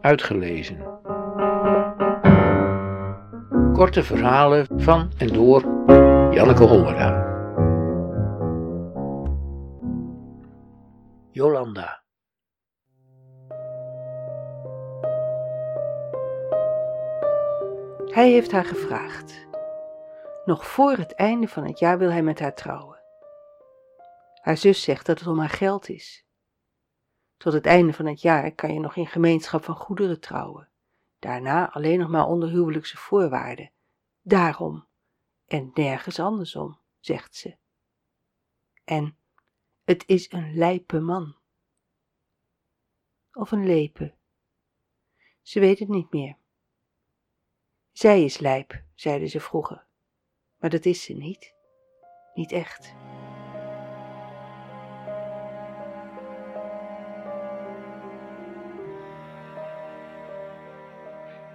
Uitgelezen. Korte verhalen van en door Janneke Hollera. Jolanda. Hij heeft haar gevraagd. Nog voor het einde van het jaar wil hij met haar trouwen. Haar zus zegt dat het om haar geld is. Tot het einde van het jaar kan je nog in gemeenschap van goederen trouwen. Daarna alleen nog maar onder huwelijkse voorwaarden. Daarom en nergens andersom, zegt ze. En het is een lijpe man. Of een lepe. Ze weet het niet meer. Zij is lijp, zeiden ze vroeger. Maar dat is ze niet. Niet echt.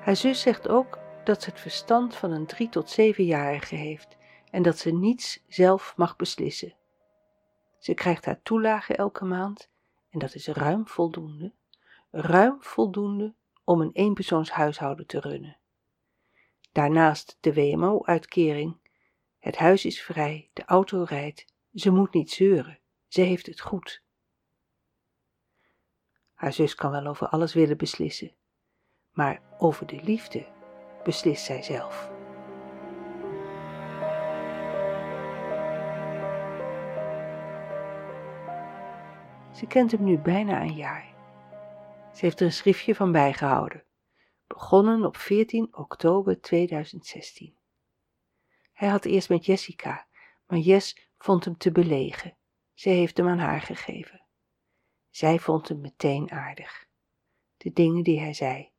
Haar zus zegt ook dat ze het verstand van een drie tot zevenjarige heeft en dat ze niets zelf mag beslissen. Ze krijgt haar toelage elke maand en dat is ruim voldoende, ruim voldoende om een eenpersoonshuishouden te runnen. Daarnaast de WMO-uitkering. Het huis is vrij, de auto rijdt, ze moet niet zeuren, ze heeft het goed. Haar zus kan wel over alles willen beslissen, maar over de liefde beslist zij zelf. Ze kent hem nu bijna een jaar. Ze heeft er een schriftje van bijgehouden, begonnen op 14 oktober 2016. Hij had eerst met Jessica, maar Jess vond hem te belegen. Ze heeft hem aan haar gegeven. Zij vond hem meteen aardig. De dingen die hij zei,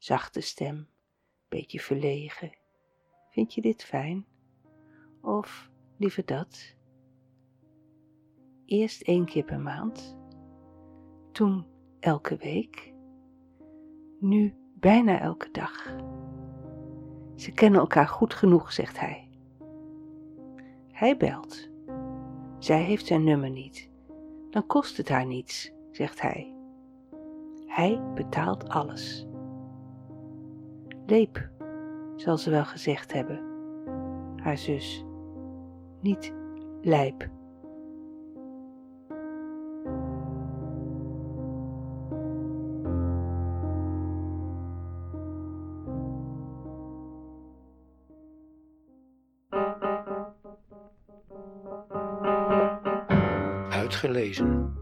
zachte stem, beetje verlegen. Vind je dit fijn? Of liever dat? Eerst één keer per maand, toen elke week, nu bijna elke dag. Ze kennen elkaar goed genoeg, zegt hij. Hij belt. Zij heeft zijn nummer niet. Dan kost het haar niets, zegt hij. Hij betaalt alles. Leep, zal ze wel gezegd hebben, haar zus. Niet lijp. Uitgelezen.